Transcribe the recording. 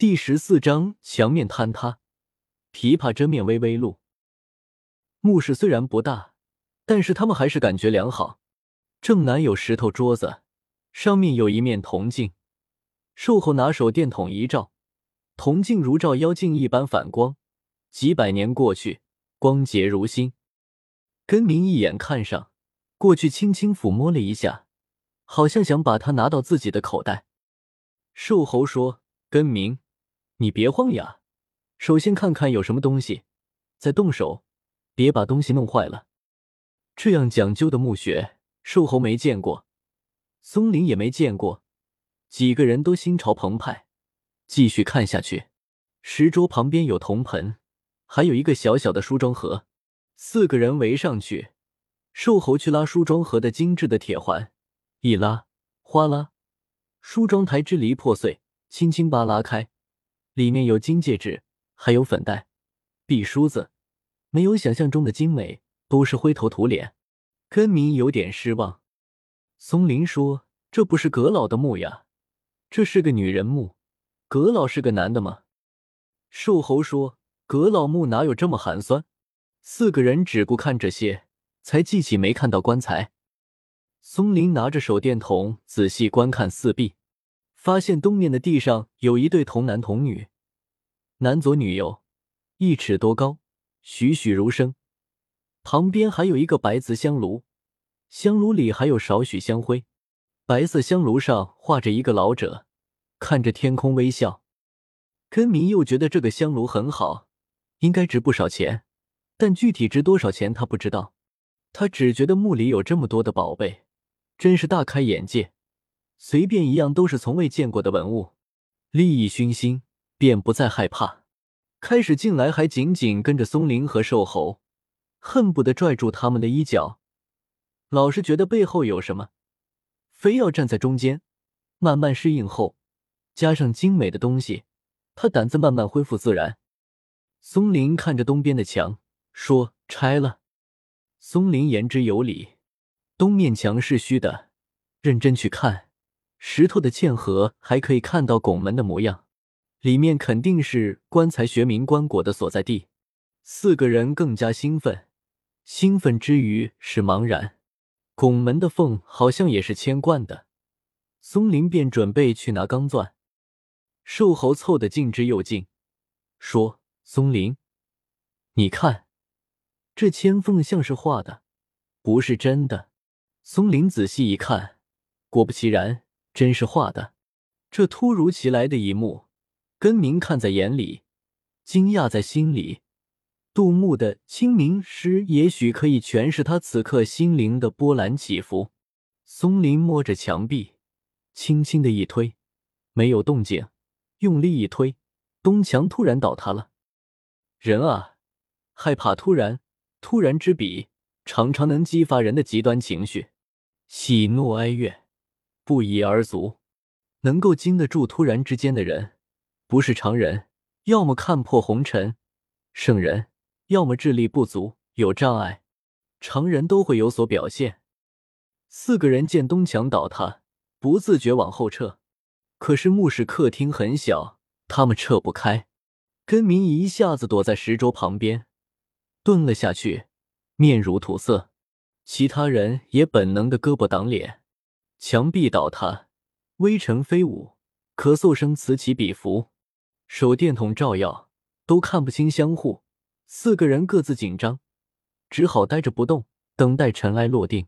第十四章墙面坍塌，琵琶遮面微微露。墓室虽然不大，但是他们还是感觉良好。正南有石头桌子，上面有一面铜镜。寿后拿手电筒一照，铜镜如照妖镜一般反光。几百年过去，光洁如新。根明一眼看上，过去轻轻抚摸了一下，好像想把它拿到自己的口袋。寿侯说：“根明。”你别慌呀，首先看看有什么东西，再动手，别把东西弄坏了。这样讲究的墓穴，瘦猴没见过，松林也没见过，几个人都心潮澎湃，继续看下去。石桌旁边有铜盆，还有一个小小的梳妆盒，四个人围上去，瘦猴去拉梳妆盒的精致的铁环，一拉，哗啦，梳妆台支离破碎，轻轻扒拉开。里面有金戒指，还有粉黛、碧梳子，没有想象中的精美，都是灰头土脸。根明有点失望。松林说：“这不是葛老的墓呀，这是个女人墓。葛老是个男的吗？”瘦猴说：“葛老墓哪有这么寒酸？”四个人只顾看这些，才记起没看到棺材。松林拿着手电筒仔细观看四壁。发现东面的地上有一对童男童女，男左女右，一尺多高，栩栩如生。旁边还有一个白瓷香炉，香炉里还有少许香灰。白色香炉上画着一个老者，看着天空微笑。根明又觉得这个香炉很好，应该值不少钱，但具体值多少钱他不知道。他只觉得墓里有这么多的宝贝，真是大开眼界。随便一样都是从未见过的文物，利益熏心，便不再害怕。开始进来还紧紧跟着松林和瘦猴，恨不得拽住他们的衣角。老是觉得背后有什么，非要站在中间。慢慢适应后，加上精美的东西，他胆子慢慢恢复自然。松林看着东边的墙，说：“拆了。”松林言之有理。东面墙是虚的，认真去看。石头的嵌合还可以看到拱门的模样，里面肯定是棺材学名棺椁的所在地。四个人更加兴奋，兴奋之余是茫然。拱门的缝好像也是铅灌的。松林便准备去拿钢钻，瘦猴凑得近之又近，说：“松林，你看，这铅缝像是画的，不是真的。”松林仔细一看，果不其然。真是画的，这突如其来的一幕，根明看在眼里，惊讶在心里。杜牧的清明诗也许可以诠释他此刻心灵的波澜起伏。松林摸着墙壁，轻轻的一推，没有动静；用力一推，东墙突然倒塌了。人啊，害怕突然，突然之笔常常能激发人的极端情绪，喜怒哀乐。不一而足，能够经得住突然之间的人，不是常人，要么看破红尘，圣人；要么智力不足，有障碍，常人都会有所表现。四个人见东墙倒塌，不自觉往后撤，可是墓室客厅很小，他们撤不开。根明一下子躲在石桌旁边，蹲了下去，面如土色。其他人也本能的胳膊挡脸。墙壁倒塌，微尘飞舞，咳嗽声此起彼伏。手电筒照耀，都看不清相互。四个人各自紧张，只好呆着不动，等待尘埃落定。